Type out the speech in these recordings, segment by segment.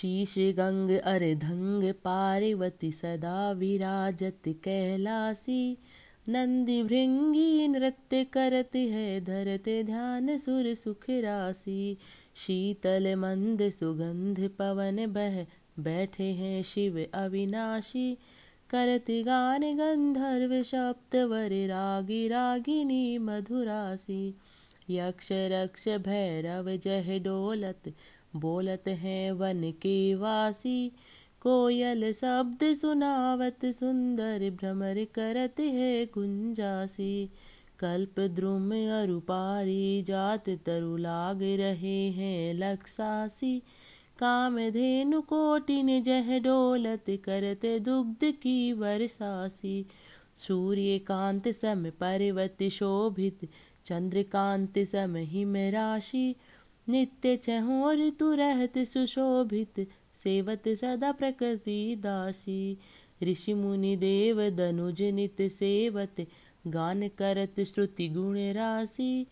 शीश गंग अर्धंग पार्वती सदा विराजत कैलासी। नंदी भृंगी नृत्य करत है, धरते ध्यान सुर सुख राशि शीतल मंद सुगंध पवन बह, बैठे हैं शिव अविनाशी। करत गान गंधर्व सप्तवर रागी रागिनी मधुरासी। यक्ष रक्ष भैरव जह डोलत बोलत हैं वन के वासी। कोयल शब्द सुनावत सुंदर भ्रमर करत है गुंजासी। कल्प द्रुम अरुपारी जात तरु लाग रहे हैं लक्षासी काम धेनु कोटिन जह डोलत करत दुग्ध की वर्षासी सूर्य कांत सम पर्वत शोभित, चंद्रकांत सम हिम राशि। नित्य चहोर तु रहत सुशोभित, सेवत सदा प्रकृति दासी। ऋषि मुनि देव दनुज नित सेवत, गान करत श्रुति गुण राशि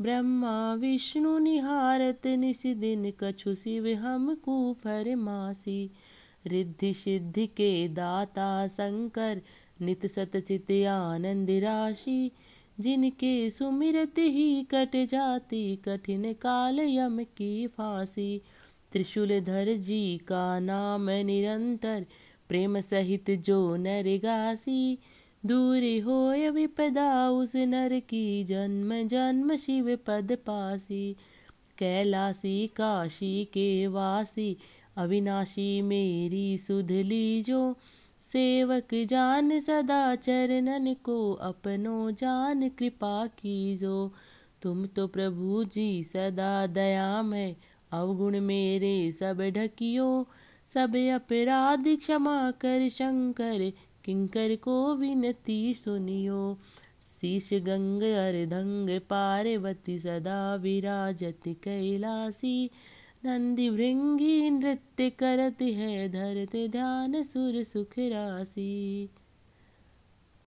ब्रह्मा विष्णु निहारत, निस दिन कछु शिव हम कुफर मासी रिद्धि सिद्धि के दाता शंकर, नित सतचित आनंद राशि। जिनके सुमिरत ही कट जाती, कठिन काल यम की फांसी। त्रिशूल धर जी का नाम निरंतर, प्रेम सहित जो नर गासी। दूर हो विपदा, उस नर की जन्म जन्म शिव पद पासी। कैलासी काशी के वासी, अविनाशी मेरी सुध लीजो। सेवक जान सदा चरणन को, अपनो जान कृपा कीजो। तुम तो प्रभु जी सदा दया में अवगुण मेरे सब ढकियो। सब अपराध क्षमा कर शंकर, किंकर को विनती सुनियो। शीश गंग अर्धंग, पार्वती सदा विराजत कैलासी। नंदी भृंगी नृत्य करती है धरते ध्यान सुर सुख राशि